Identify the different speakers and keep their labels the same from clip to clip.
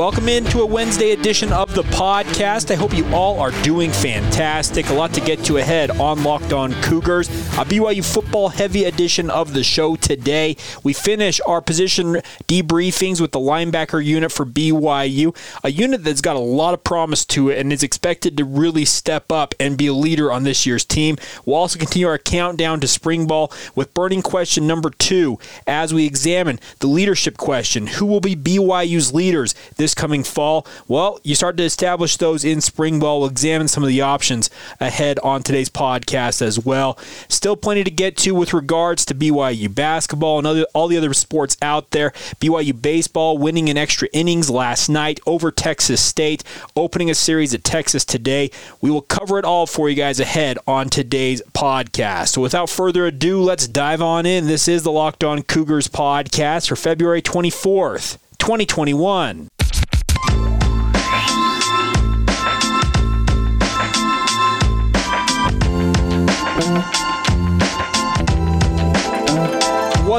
Speaker 1: Welcome into a Wednesday edition of the podcast. I hope you all are doing fantastic. A lot to get to ahead on Locked On Cougars. A BYU football heavy edition of the show today. We finish our position debriefings with the linebacker unit for BYU, a unit that's got a lot of promise to it and is expected to really step up and be a leader on this year's team. We'll also continue our countdown to spring ball with burning question number two as we examine the leadership question. Who will be BYU's leaders this coming fall? Well, you start to establish those in spring ball. We'll examine some of the options ahead on today's podcast as well. Still plenty to get to with regards to BYU basketball and other, all the other sports out there. BYU baseball winning in extra innings last night over Texas State, opening a series at Texas today. We will cover it all for you guys ahead on today's podcast. So without further ado, let's dive on in. This is the Locked On Cougars podcast for February 24th, 2021.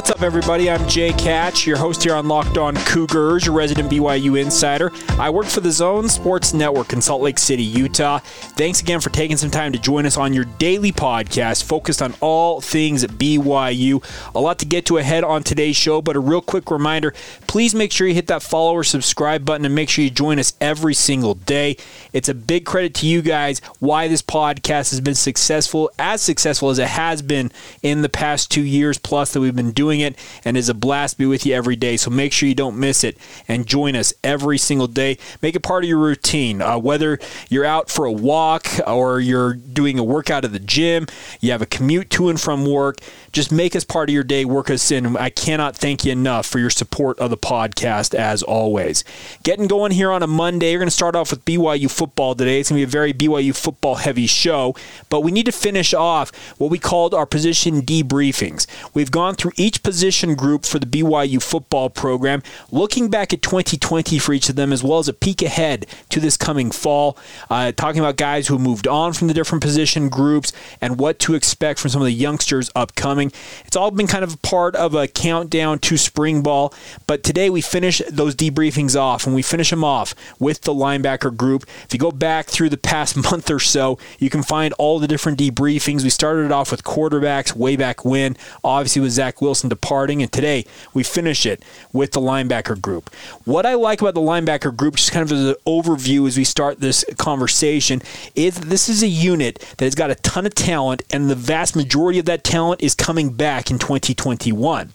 Speaker 1: What's up, everybody? I'm Jake Hatch, your host here on Locked On Cougars, your resident BYU insider. I work for the Zone Sports Network in Salt Lake City, Utah. Thanks again for taking some time to join us on your daily podcast focused on all things BYU. A lot to get to ahead on today's show, but a real quick reminder please make sure you hit that follow or subscribe button and make sure you join us every single day. It's a big credit to you guys why this podcast has been successful, as successful as it has been in the past two years plus that we've been doing it, and it's a blast be with you every day. So make sure you don't miss it and join us every single day. Make it part of your routine. Uh, whether you're out for a walk or you're doing a workout at the gym, you have a commute to and from work, just make us part of your day, work us in. I cannot thank you enough for your support of the podcast as always. Getting going here on a Monday, we're going to start off with BYU football today. It's going to be a very BYU football heavy show, but we need to finish off what we called our position debriefings. We've gone through each position group for the BYU football program, looking back at 2020 for each of them, as well as a peek ahead to this coming fall, uh, talking about guys who moved on from the different position groups and what to expect from some of the youngsters upcoming. It's all been kind of a part of a countdown to spring ball, but today we finish those debriefings off, and we finish them off with the linebacker group. If you go back through the past month or so, you can find all the different debriefings. We started off with quarterbacks way back when, obviously with Zach Wilson departing, and today we finish it with the linebacker group. What I like about the linebacker group, just kind of as an overview as we start this conversation, is this is a unit that has got a ton of talent, and the vast majority of that talent is coming back in 2021.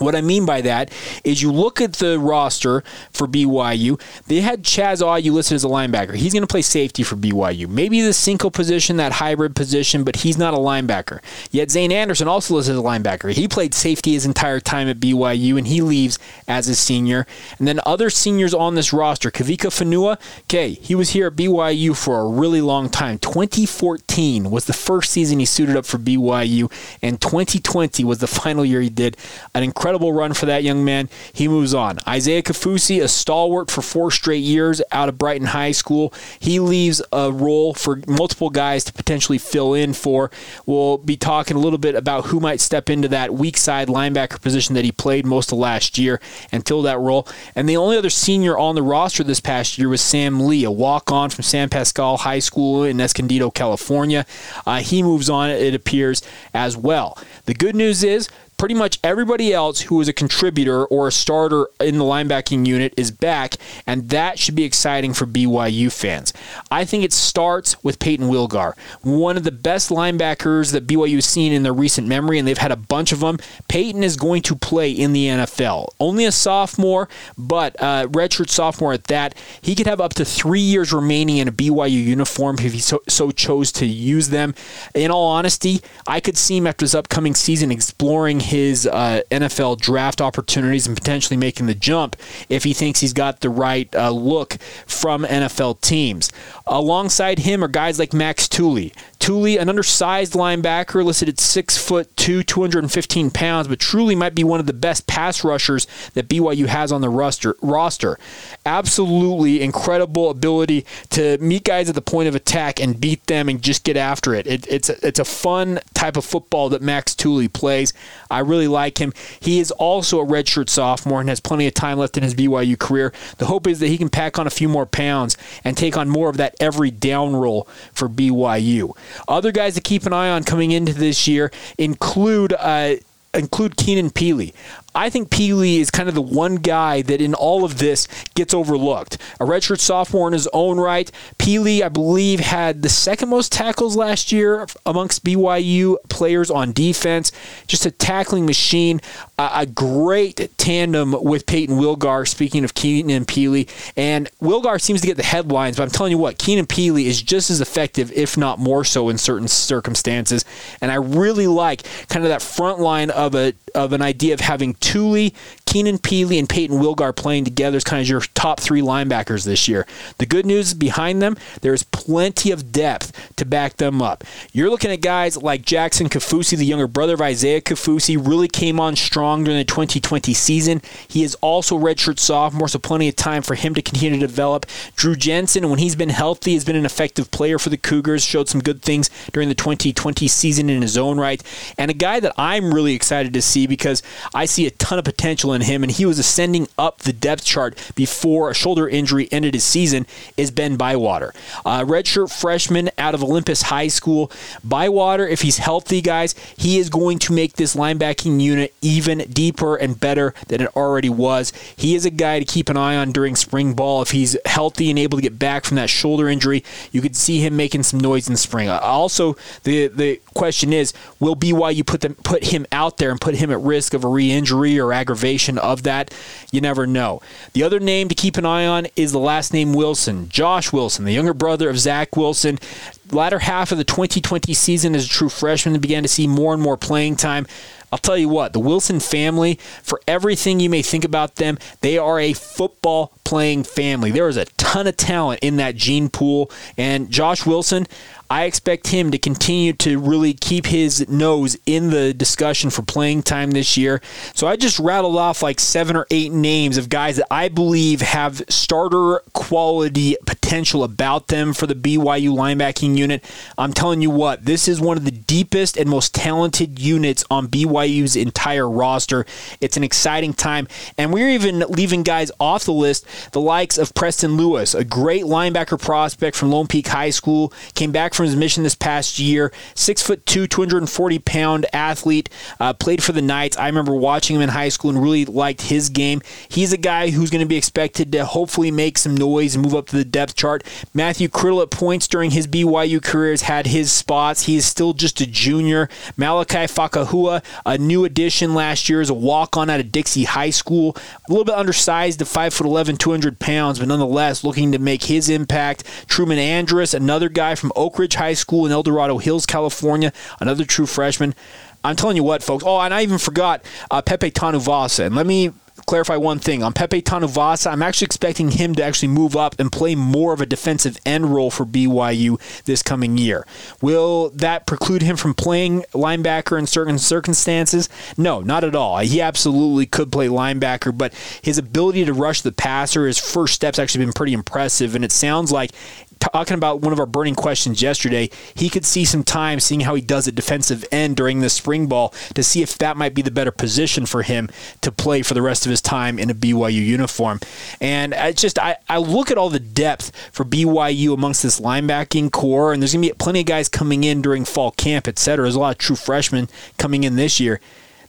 Speaker 1: What I mean by that is you look at the roster for BYU. They had Chaz Ayu listed as a linebacker. He's going to play safety for BYU. Maybe the Cinco position, that hybrid position, but he's not a linebacker. Yet Zane Anderson also listed as a linebacker. He played safety his entire time at BYU, and he leaves as a senior. And then other seniors on this roster, Kavika Fonua, okay, he was here at BYU for a really long time. 2014 was the first season he suited up for BYU, and 2020 was the final year he did. An incredible incredible run for that young man. He moves on. Isaiah Kaufusi, a stalwart for four straight years out of Brighton High School. He leaves a role for multiple guys to potentially fill in for. We'll be talking a little bit about who might step into that weak side linebacker position that he played most of last year and fill that role. And the only other senior on the roster this past year was Sam Lee, a walk on from San Pasqual High School in Escondido, California. Uh, he moves on, it appears, as well. The good news is pretty much everybody else who is a contributor or a starter in the linebacking unit is back, and that should be exciting for BYU fans. I think it starts with Payton Wilgar, one of the best linebackers that BYU has seen in their recent memory, and they've had a bunch of them. Payton is going to play in the NFL. Only a sophomore, but uh, redshirt sophomore at that. He could have up to three years remaining in a BYU uniform if he so, so chose to use them. In all honesty, I could see him after this upcoming season exploring his uh, NFL draft opportunities and potentially making the jump if he thinks he's got the right uh, look from NFL teams. Alongside him are guys like Max Tooley. Tooley, an undersized linebacker, listed at six foot two, 215 pounds, but truly might be one of the best pass rushers that BYU has on the roster. Roster, absolutely incredible ability to meet guys at the point of attack and beat them and just get after it. it it's a, it's a fun type of football that Max Tooley plays. I really like him. He is also a redshirt sophomore and has plenty of time left in his BYU career. The hope is that he can pack on a few more pounds and take on more of that every down role for BYU. Other guys to keep an eye on coming into this year include uh, include Keenan Pili. I think Pili is kind of the one guy that in all of this gets overlooked. A redshirt sophomore in his own right. Pili, I believe, had the second most tackles last year amongst BYU players on defense. Just a tackling machine. A great tandem with Payton Wilgar, speaking of Keenan Pili. And Wilgar seems to get the headlines, but I'm telling you what, Keenan Pili is just as effective, if not more so, in certain circumstances. And I really like kind of that front line of, a, of an idea of having Tooley, Keenan Pili, and Peyton Wilgar playing together as kind of your top three linebackers this year. The good news behind them, there's plenty of depth to back them up. You're looking at guys like Jackson Kaufusi, the younger brother of Isaiah Kaufusi, really came on strong during the 2020 season. He is also redshirt sophomore, so plenty of time for him to continue to develop. Drew Jensen, when he's been healthy, has been an effective player for the Cougars, showed some good things during the 2020 season in his own right. And a guy that I'm really excited to see because I see a ton of potential in him, and he was ascending up the depth chart before a shoulder injury ended his season, is Ben Bywater. Redshirt freshman out of Olympus High School. Bywater, if he's healthy, guys, he is going to make this linebacking unit even deeper and better than it already was. He is a guy to keep an eye on during spring ball. If he's healthy and able to get back from that shoulder injury, you could see him making some noise in spring. Uh, also, the the question is, will BYU put them put him out there and put him at risk of a re-injury or aggravation of that? You never know. The other name to keep an eye on is the last name Wilson, Josh Wilson, the younger brother of Zach Wilson latter half of the 2020 season as a true freshman began to see more and more playing time. I'll tell you what, the Wilson family, for everything you may think about them, they are a football playing family. There is a ton of talent in that gene pool. And Josh Wilson, I expect him to continue to really keep his nose in the discussion for playing time this year. So I just rattled off like seven or eight names of guys that I believe have starter quality potential about them for the BYU linebacking unit. I'm telling you what, this is one of the deepest and most talented units on BYU's entire roster. It's an exciting time. And we're even leaving guys off the list, the likes of Preston Lewis, a great linebacker prospect from Lone Peak High School, came back from his mission this past year. Six foot two, 240 pound athlete, uh, played for the Knights. I remember watching him in high school and really liked his game. He's a guy who's going to be expected to hopefully make some noise and move up to the depth chart. Matthew Criddle at points during his BYU career has had his spots. He is still just a junior. Malachi Fakahua, a new addition last year, is a walk on out of Dixie High School. A little bit undersized at 5'11, 200 pounds, but nonetheless looking to make his impact. Truman Andrus, another guy from Oak Ridge High School in El Dorado Hills, California, another true freshman. I'm telling you what, folks. Oh, and I even forgot uh, Pepe Tanuvasa. And let me clarify one thing. On Pepe Tanuvasa, I'm actually expecting him to actually move up and play more of a defensive end role for BYU this coming year. Will that preclude him from playing linebacker in certain circumstances? No, not at all. He absolutely could play linebacker, but his ability to rush the passer, his first steps actually been pretty impressive, and it sounds like talking about one of our burning questions yesterday, he could see some time seeing how he does at defensive end during the spring ball to see if that might be the better position for him to play for the rest of his time in a BYU uniform. And I just I, I look at all the depth for BYU amongst this linebacking core, and there's gonna be plenty of guys coming in during fall camp, et cetera. There's a lot of true freshmen coming in this year.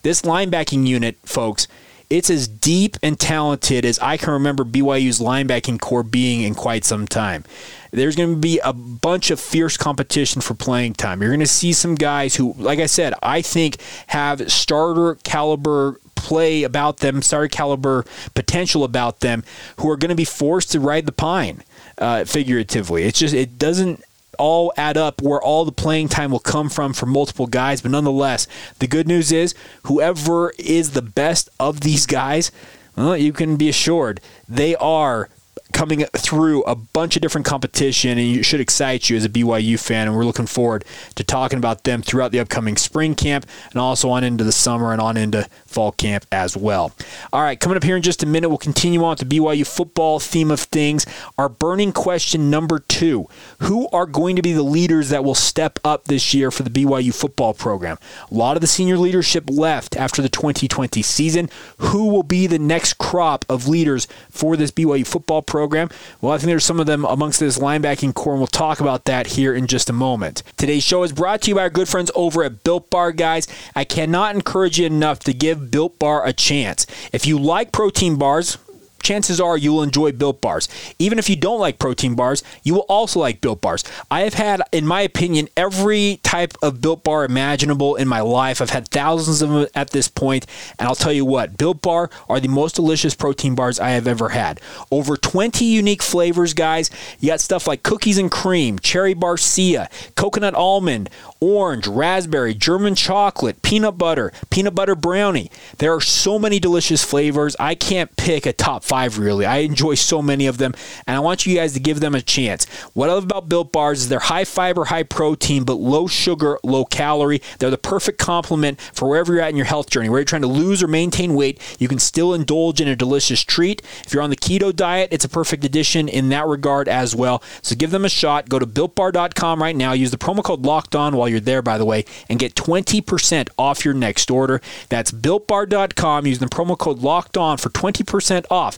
Speaker 1: This linebacking unit, folks, it's as deep and talented as I can remember BYU's linebacking core being in quite some time. There's going to be a bunch of fierce competition for playing time. You're going to see some guys who, like I said, I think have starter caliber play about them, starter caliber potential about them, who are going to be forced to ride the pine, uh, figuratively. It's just, it doesn't all add up where all the playing time will come from for multiple guys. But nonetheless, the good news is whoever is the best of these guys, well, you can be assured they are coming through a bunch of different competition, and it should excite you as a BYU fan. And we're looking forward to talking about them throughout the upcoming spring camp and also on into the summer and on into fall camp as well. All right, coming up here in just a minute, we'll continue on to BYU football theme of things. Our burning question number two Who are going to be the leaders that will step up this year for the BYU football program? A lot of the senior leadership left after the 2020 season. Who will be the next crop of leaders for this BYU football program? Well, I think there's some of them amongst this linebacking core, and we'll talk about that here in just a moment. Today's show is brought to you by our good friends over at Built Bar, guys. I cannot encourage you enough to give Built Bar a chance. If you like protein bars, chances are you will enjoy Built Bars. Even if you don't like protein bars, you will also like Built Bars. I have had, in my opinion, every type of Built Bar imaginable in my life. I've had thousands of them at this point, and I'll tell you what, Built Bar are the most delicious protein bars I have ever had. Over 20 unique flavors, guys. You got stuff like cookies and cream, cherry barcia, coconut almond, orange, raspberry, German chocolate, peanut butter, peanut butter brownie. There are so many delicious flavors. I can't pick a top five really. I enjoy so many of them, and I want you guys to give them a chance. What I love about Built Bars is they're high fiber, high protein, but low sugar, low calorie. They're the perfect complement for wherever you're at in your health journey. Where you're trying to lose or maintain weight, you can still indulge in a delicious treat. If you're on the keto diet, it's a perfect addition in that regard as well. So give them a shot. Go to builtbar.com right now. Use the promo code locked on while you're there, by the way, and get 20% off your next order. That's builtbar.com. Use the promo code locked on for 20% off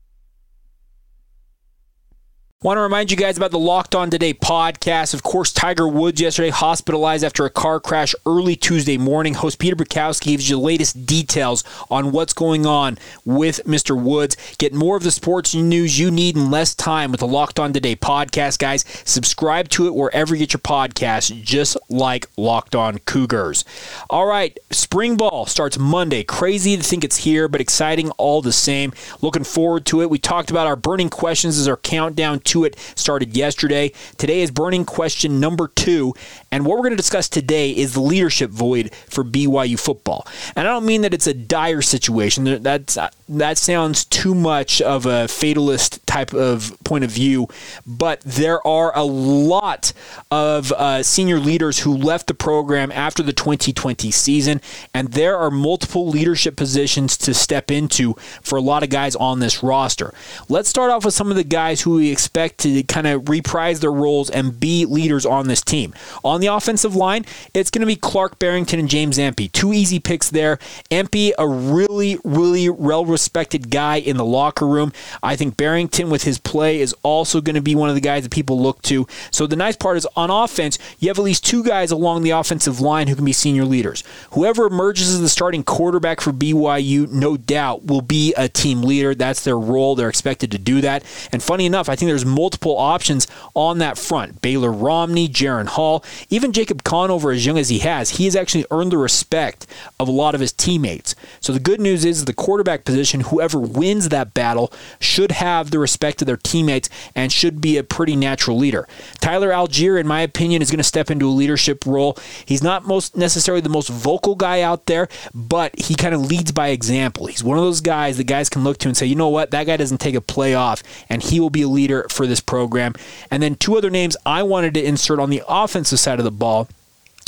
Speaker 1: Want to remind you guys about the Locked On Today podcast. Of course, Tiger Woods yesterday hospitalized after a car crash early Tuesday morning. Host Peter Bukowski gives you the latest details on what's going on with Mr. Woods. Get more of the sports news you need in less time with the Locked On Today podcast, guys. Subscribe to it wherever you get your podcasts, just like Locked On Cougars. All right, spring ball starts Monday. Crazy to think it's here, but exciting all the same. Looking forward to it. We talked about our burning questions as our countdown to it started yesterday. Today is burning question number two. And what we're going to discuss today is the leadership void for BYU football. And I don't mean that it's a dire situation. That's, that sounds too much of a fatalist type of point of view. But there are a lot of uh, senior leaders who left the program after the 2020 season. And there are multiple leadership positions to step into for a lot of guys on this roster. Let's start off with some of the guys who we expect to kind of reprise their roles and be leaders on this team. On the offensive line, it's going to be Clark Barrington and James Empey. Two easy picks there. Empey, a really, really well respected guy in the locker room. I think Barrington, with his play, is also going to be one of the guys that people look to. So the nice part is on offense, you have at least two guys along the offensive line who can be senior leaders. Whoever emerges as the starting quarterback for BYU, no doubt, will be a team leader. That's their role. They're expected to do that. And funny enough, I think there's multiple options on that front. Baylor Romney, Jaren Hall, even Jacob Conover, as young as he has, he has actually earned the respect of a lot of his teammates. So the good news is the quarterback position, whoever wins that battle, should have the respect of their teammates and should be a pretty natural leader. Tyler Allgeier, in my opinion, is going to step into a leadership role. He's not most necessarily the most vocal guy out there, but he kind of leads by example. He's one of those guys that guys can look to and say, you know what, that guy doesn't take a play off, and he will be a leader for this program. And then two other names I wanted to insert on the offensive side of the ball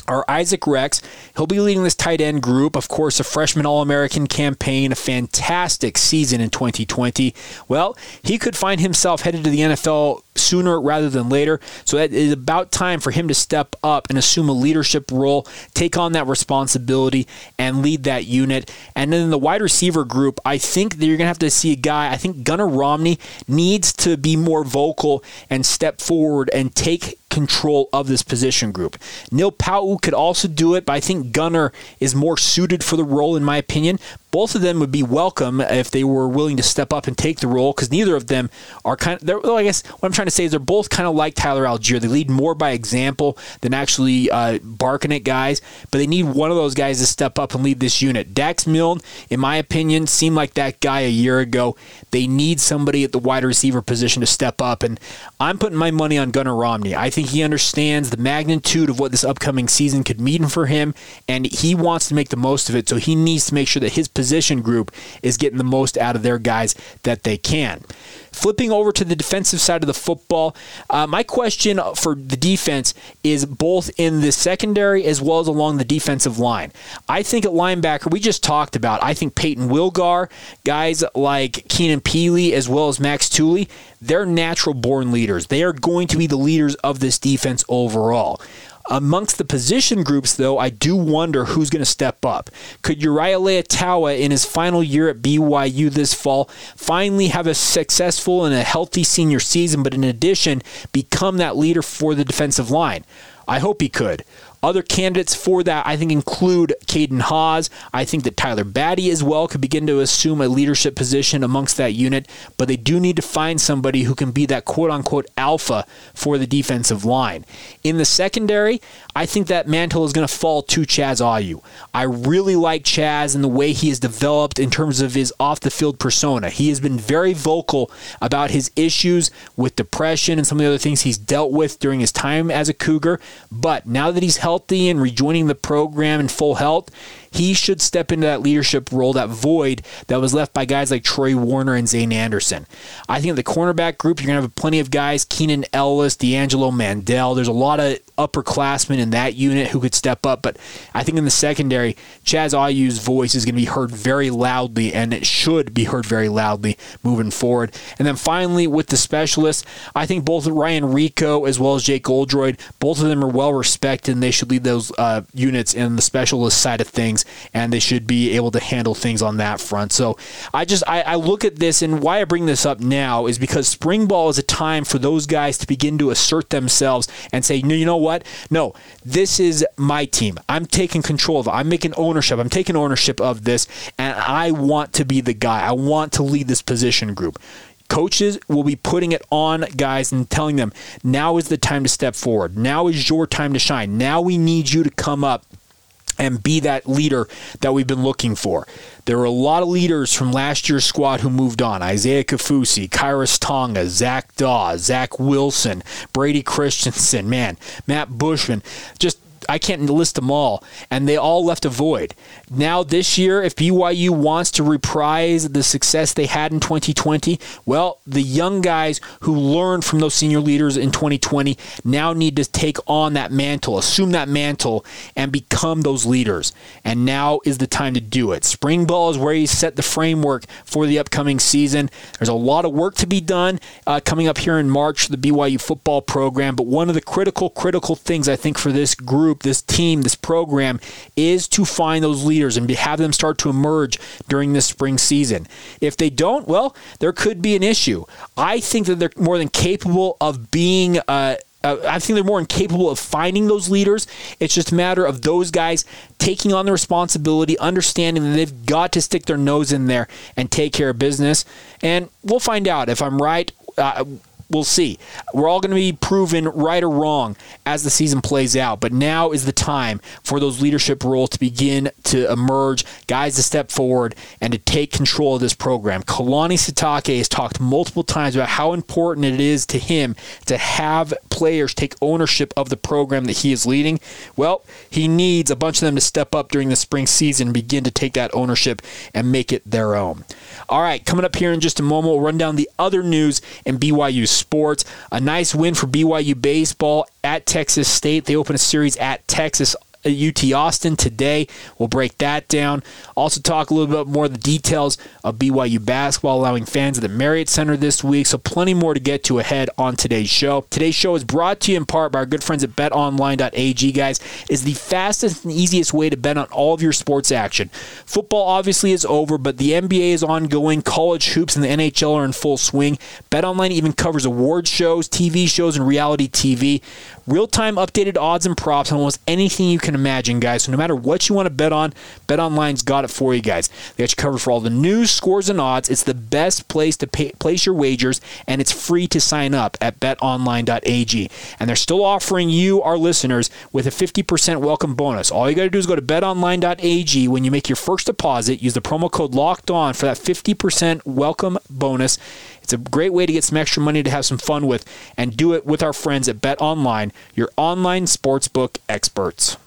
Speaker 1: are Isaac Rex. He'll be leading this tight end group. Of course, a freshman All American campaign, a fantastic season in 2020. Well, he could find himself headed to the NFL sooner rather than later. So it is about time for him to step up and assume a leadership role, take on that responsibility, and lead that unit. And then the wide receiver group, I think that you're going to have to see a guy. I think Gunnar Romney needs to be more vocal and step forward and take control of this position group. Neil Pau'u could also do it, but I think Gunnar is more suited for the role, in my opinion. Both of them would be welcome if they were willing to step up and take the role because neither of them are kind of, well, I guess what I'm trying to say is they're both kind of like Tyler Allgeier. They lead more by example than actually uh, barking at guys, but they need one of those guys to step up and lead this unit. Dax Milne, in my opinion, seemed like that guy a year ago. They need somebody at the wide receiver position to step up, and I'm putting my money on Gunnar Romney. I think he understands the magnitude of what this upcoming season could mean for him, and he wants to make the most of it, so he needs to make sure that his position position group is getting the most out of their guys that they can. Flipping over to the defensive side of the football, uh, my question for the defense is both in the secondary as well as along the defensive line. I think at linebacker, we just talked about, I think Payton Wilgar, guys like Keenan Pili as well as Max Tooley, they're natural born leaders. They are going to be the leaders of this defense overall. Amongst the position groups, though, I do wonder who's going to step up. Could Uriah Leiataua, in his final year at BYU this fall, finally have a successful and a healthy senior season, but in addition, become that leader for the defensive line? I hope he could. Other candidates for that, I think, include Caden Haws. I think that Tyler Batty as well could begin to assume a leadership position amongst that unit, but they do need to find somebody who can be that quote unquote alpha for the defensive line. In the secondary, I think that mantle is going to fall to Chaz Ayu. I really like Chaz and the way he has developed in terms of his off the field persona. He has been very vocal about his issues with depression and some of the other things he's dealt with during his time as a Cougar, but now that he's healthy and rejoining the program in full health, he should step into that leadership role, that void that was left by guys like Troy Warner and Zane Anderson. I think in the cornerback group, you're going to have plenty of guys Keenan Ellis, D'Angelo Mandell. There's a lot of upperclassmen in that unit who could step up, but I think in the secondary, Chaz Ayu's voice is going to be heard very loudly, and it should be heard very loudly moving forward. And then finally, with the specialists, I think both Ryan Rehkow as well as Jake Oldroyd, both of them are well respected, and they should lead those uh, units in the specialist side of things and they should be able to handle things on that front. So I just I, I look at this, and why I bring this up now is because spring ball is a time for those guys to begin to assert themselves and say, no, you know what? No, this is my team. I'm taking control of it. I'm making ownership. I'm taking ownership of this, and I want to be the guy. I want to lead this position group coaches will be putting it on guys and telling them now is the time to step forward. Now is your time to shine. Now we need you to come up and be that leader that we've been looking for. There were a lot of leaders from last year's squad who moved on. Isaiah Kaufusi, Khyiris Tonga, Zach Dawe, Zach Wilson, Brady Christensen, man, Matt Bushman. Just I can't list them all, and they all left a void. Now this year, if BYU wants to reprise the success they had in 2020, well, the young guys who learned from those senior leaders in 2020 now need to take on that mantle, assume that mantle, and become those leaders. And now is the time to do it. Spring ball is where you set the framework for the upcoming season. There's a lot of work to be done uh, coming up here in March the BYU football program, but one of the critical, critical things I think for this group group, this team, this program is to find those leaders and have them start to emerge during this spring season. If they don't, well, there could be an issue. I think that they're more than capable of being. Uh, uh, I think they're more incapable of finding those leaders. It's just a matter of those guys taking on the responsibility, understanding that they've got to stick their nose in there and take care of business. And we'll find out if I'm right. Uh, we'll see. We're all going to be proven right or wrong as the season plays out. But now is the time for those leadership roles to begin to emerge, guys to step forward and to take control of this program. Kalani Sitake has talked multiple times about how important it is to him to have players take ownership of the program that he is leading. Well, he needs a bunch of them to step up during the spring season and begin to take that ownership and make it their own. All right, coming up here in just a moment, we'll run down the other news in BYU sports. A nice win for BYU baseball at Texas State. They open a series at Texas UT Austin today. We'll break that down. Also, talk a little bit more of the details of BYU basketball, allowing fans at the Marriott Center this week. So, plenty more to get to ahead on today's show. Today's show is brought to you in part by our good friends at betonline.ag, guys. Is the fastest and easiest way to bet on all of your sports action. Football obviously is over, but the NBA is ongoing. College hoops and the NHL are in full swing. BetOnline even covers award shows, TV shows, and reality TV. Real time updated odds and props on almost anything you can imagine, guys. So no matter what you want to bet on, BetOnline's got it for you guys. They got you covered for all the news, scores, and odds. It's the best place to pay, place your wagers, and it's free to sign up at betonline.ag. And they're still offering you, our listeners, with a 50% welcome bonus. All you got to do is go to betonline.ag. When you make your first deposit, use the promo code LOCKED ON for that 50% welcome bonus. It's a great way to get some extra money to have some fun with and do it with our friends at Bet Online, your online sportsbook experts.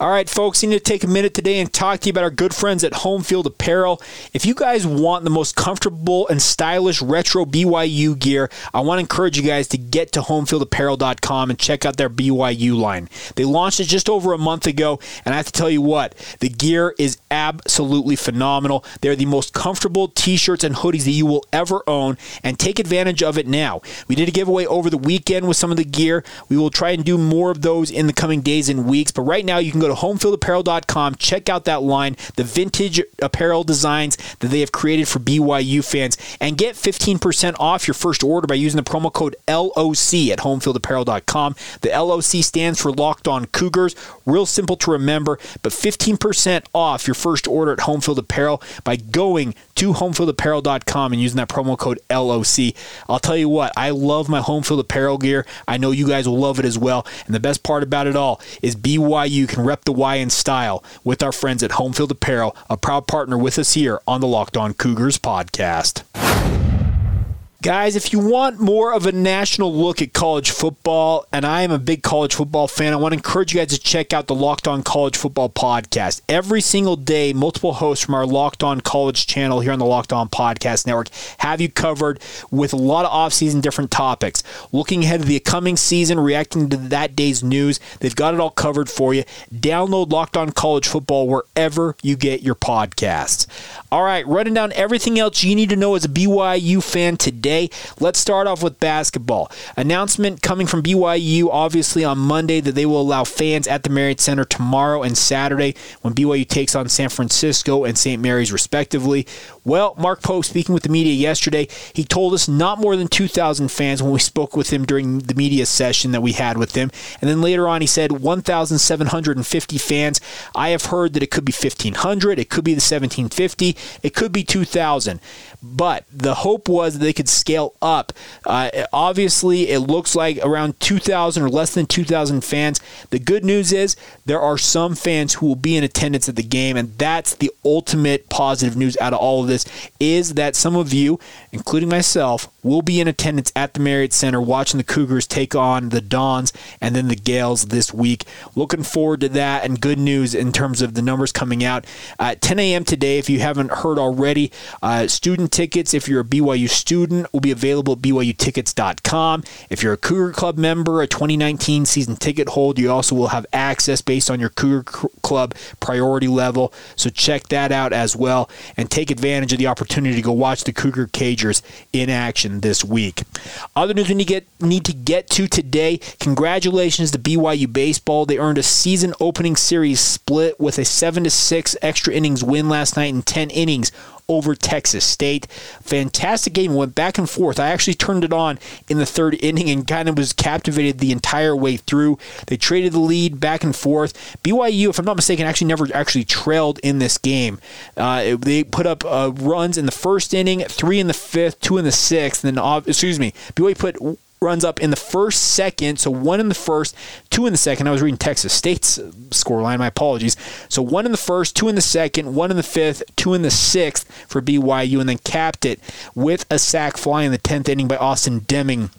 Speaker 1: All right, folks, I need to take a minute today and talk to you about our good friends at Home Field Apparel. If you guys want the most comfortable and stylish retro BYU gear, I want to encourage you guys to get to homefieldapparel.com and check out their BYU line. They launched it just over a month ago, and I have to tell you what, the gear is absolutely phenomenal. They're the most comfortable t shirts and hoodies that you will ever own, and take advantage of it now. We did a giveaway over the weekend with some of the gear. We will try and do more of those in the coming days and weeks, but right now you can go to homefieldapparel.com. Check out that line, the vintage apparel designs that they have created for BYU fans, and get 15% off your first order by using the promo code LOC at homefieldapparel.com. The LOC stands for Locked On Cougars. Real simple to remember, but 15% off your first order at Homefield Apparel by going to homefieldapparel.com and using that promo code LOC. I'll tell you what, I love my Homefield Apparel gear. I know you guys will love it as well. And the best part about it all is BYU can rep the Y in style with our friends at Homefield Apparel, a proud partner with us here on the Locked On Cougars podcast. Guys, if you want more of a national look at college football, and I am a big college football fan, I want to encourage you guys to check out the Locked On College Football podcast. Every single day, multiple hosts from our Locked On College channel here on the Locked On Podcast Network have you covered with a lot of offseason different topics. Looking ahead to the coming season, reacting to that day's news, they've got it all covered for you. Download Locked On College Football wherever you get your podcasts. All right, running down everything else you need to know as a BYU fan today today. Let's start off with basketball. Announcement coming from BYU, obviously on Monday, that they will allow fans at the Marriott Center tomorrow and Saturday when BYU takes on San Francisco and St. Mary's, respectively. Well, Mark Pope, speaking with the media yesterday, he told us not more than 2,000 fans when we spoke with him during the media session that we had with him. And then later on, he said 1,750 fans. I have heard that it could be 1,500, it could be the 1,750, it could be 2,000. But the hope was that they could scale up. Uh, obviously, it looks like around 2,000 or less than 2,000 fans. The good news is there are some fans who will be in attendance at the game, and that's the ultimate positive news out of all of this is that some of you, including myself, will be in attendance at the Marriott Center watching the Cougars take on the Dons and then the Gaels this week. Looking forward to that and good news in terms of the numbers coming out. At 10 a.m. today, if you haven't heard already, uh, student tickets, if you're a BYU student, will be available at BYUtickets.com. If you're a Cougar Club member, a 2019 season ticket holder, you also will have access based on your Cougar Club priority level. So check that out as well and take advantage of the opportunity to go watch the Cougar Cagers in action this week. Other news we need to get, need to get to today congratulations to BYU Baseball. They earned a season opening series split with a 7 to 6 extra innings win last night in 10 innings over Texas State. Fantastic game. Went back and forth. I actually turned it on in the third inning and kind of was captivated the entire way through. They traded the lead back and forth. BYU, if I'm not mistaken, actually never actually trailed in this game. Uh, they put up uh, runs in the first inning, three in the fifth, two in the sixth, and then, uh, excuse me, BYU put runs up in the first second. So one in the first, two in the second. I was reading Texas State's scoreline. My apologies. So one in the first, two in the second, one in the fifth, two in the sixth for BYU, and then capped it with a sac fly in the tenth inning by Austin Deming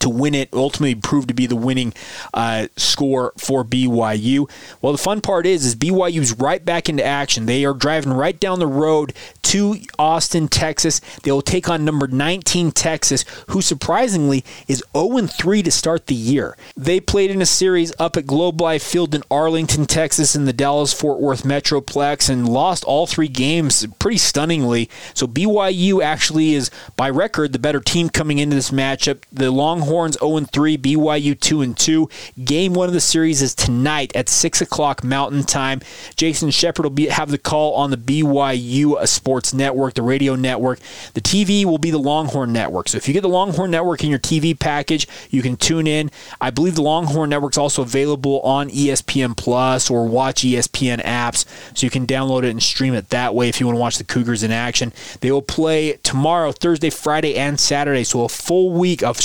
Speaker 1: to win it ultimately proved to be the winning uh, score for BYU. Well, the fun part is, is BYU's right back into action. They are driving right down the road to Austin, Texas. They will take on number 19 Texas, who surprisingly is 0-3 to start the year. They played in a series up at Globe Life Field in Arlington, Texas, in the Dallas-Fort Worth Metroplex, and lost all three games pretty stunningly. So BYU actually is, by record, the better team coming into this matchup. The Longhorns Longhorns 0 3, BYU 2 2. Game one of the series is tonight at 6 o'clock Mountain Time. Jason Shepard will be, have the call on the BYU uh, Sports Network, the radio network. The TV will be the Longhorn Network. So if you get the Longhorn Network in your TV package, you can tune in. I believe the Longhorn Network is also available on ESPN Plus or Watch ESPN apps, so you can download it and stream it that way if you want to watch the Cougars in action. They will play tomorrow, Thursday, Friday, and Saturday, so a full week of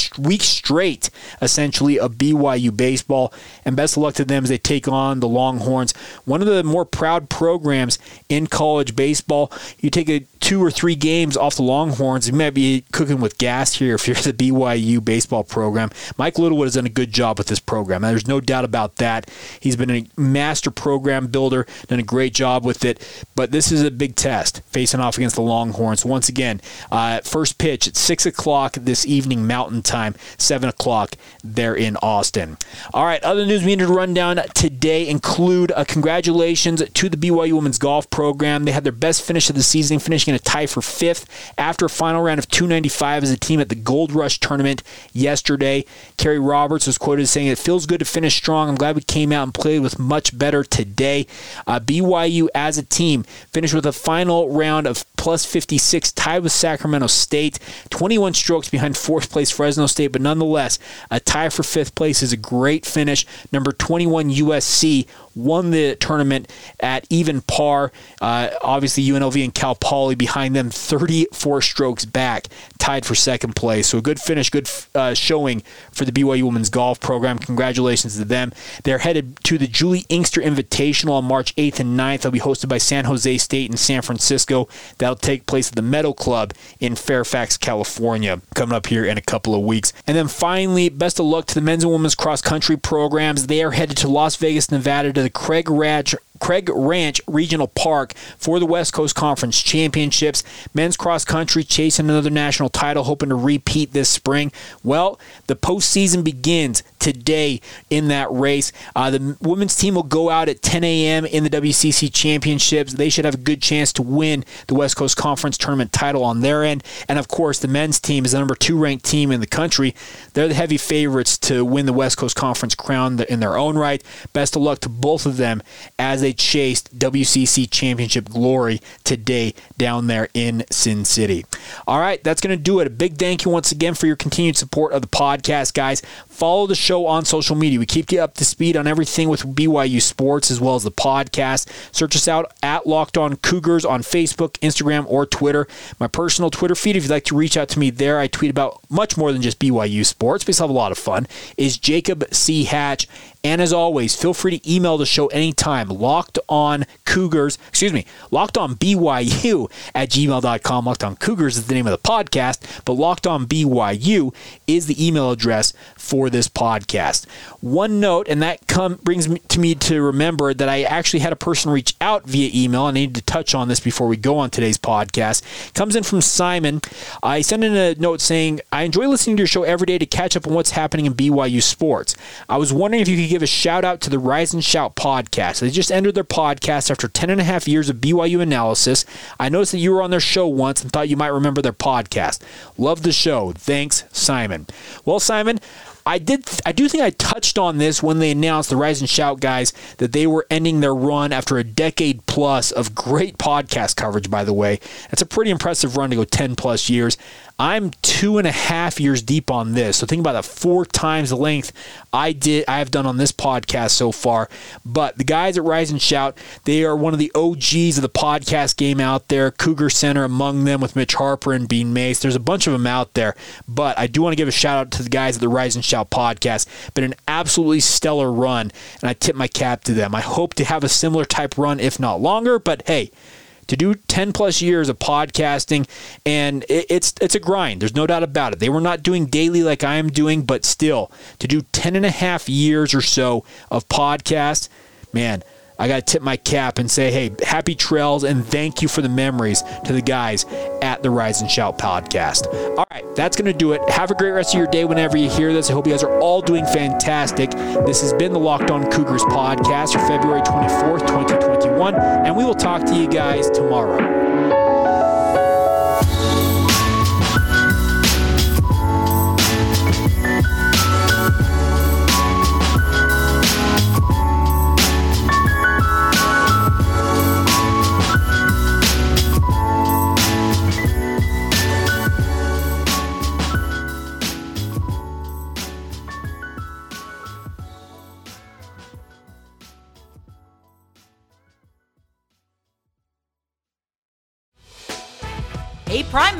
Speaker 1: weeks straight, essentially, of BYU baseball. And best of luck to them as they take on the Longhorns. One of the more proud programs in college baseball. You take a two or three games off the Longhorns, you might be cooking with gas here if you're the BYU baseball program. Mike Littlewood has done a good job with this program. There's no doubt about that. He's been a master program builder, done a great job with it. But this is a big test facing off against the Longhorns. Once again, uh, first pitch at 6 o'clock this evening, Mountain Time, 7 o'clock there in Austin. All right, other news we need to run down today include uh, congratulations to the BYU women's golf program. They had their best finish of the season, finishing a tie for fifth after a final round of 295 as a team at the Gold Rush tournament yesterday. Kerry Roberts was quoted as saying, It feels good to finish strong. I'm glad we came out and played with much better today. Uh, BYU as a team finished with a final round of plus 56, tied with Sacramento State, 21 strokes behind fourth place Fresno State, but nonetheless, a tie for fifth place is a great finish. Number 21 USC won the tournament at even par. Uh, obviously, UNLV and Cal Poly behind them, 34 strokes back, tied for second place. So a good finish, good uh, showing for the BYU women's golf program. Congratulations to them. They're headed to the Juli Inkster Invitational on March 8th and 9th. They'll be hosted by San Jose State and San Francisco. That'll take place at the Meadow Club in Fairfax, California, coming up here in a couple of weeks. And then finally, best of luck to the men's and women's cross country programs. They are headed to Las Vegas, Nevada to the Craig Ranch Craig Ranch Regional Park for the West Coast Conference Championships. Men's cross country chasing another national title, hoping to repeat this spring. Well, the postseason begins today in that race. Uh, the women's team will go out at 10 a.m. in the WCC Championships. They should have a good chance to win the West Coast Conference tournament title on their end. And of course, the men's team is the number two ranked team in the country. They're the heavy favorites to win the West Coast Conference crown in their own right. Best of luck to both of them as they chased WCC championship glory today down there in Sin City. All right, that's going to do it. A big thank you once again for your continued support of the podcast, guys. Follow the show on social media. We keep you up to speed on everything with BYU sports as well as the podcast. Search us out at Locked On Cougars on Facebook, Instagram, or Twitter. My personal Twitter feed, if you'd like to reach out to me there, I tweet about much more than just BYU sports. We still have a lot of fun. Is Jacob C. Hatch. And as always, feel free to email the show anytime. Locked on Cougars, excuse me, locked on BYU at gmail.com. Locked on Cougars is the name of the podcast, but locked on BYU is the email address for this podcast. One note, and that come, brings me to me to remember that I actually had a person reach out via email. I need to touch on this before we go on today's podcast. comes in from Simon. I sent in a note saying, I enjoy listening to your show every day to catch up on what's happening in BYU sports. I was wondering if you could give a shout out to the Rise and Shout podcast. They just ended their podcast after 10 and a half years of BYU analysis. I noticed that you were on their show once and thought you might remember their podcast. Love the show. Thanks, Simon. Well, Simon, I did. I do think I touched on this when they announced the Rise and Shout guys that they were ending their run after a decade plus of great podcast coverage. By the way, that's a pretty impressive run to go ten plus years. I'm two and a half years deep on this. So think about that four times the length I did I have done on this podcast so far. But the guys at Rise and Shout, they are one of the OGs of the podcast game out there. Cougar Center among them with Mitch Harper and Bean Mace. There's a bunch of them out there. But I do want to give a shout out to the guys at the Rise and Shout podcast. Been an absolutely stellar run, and I tip my cap to them. I hope to have a similar type run, if not longer. But hey, to do 10 plus years of podcasting and it, it's it's a grind there's no doubt about it they were not doing daily like i am doing but still to do 10 and a half years or so of podcast man I got to tip my cap and say, hey, happy trails and thank you for the memories to the guys at the Rise and Shout podcast. That's going to do it. Have a great rest of your day whenever you hear this. I hope you guys are all doing fantastic. This has been the Locked On Cougars podcast for February 24th, 2021, and we will talk to you guys tomorrow.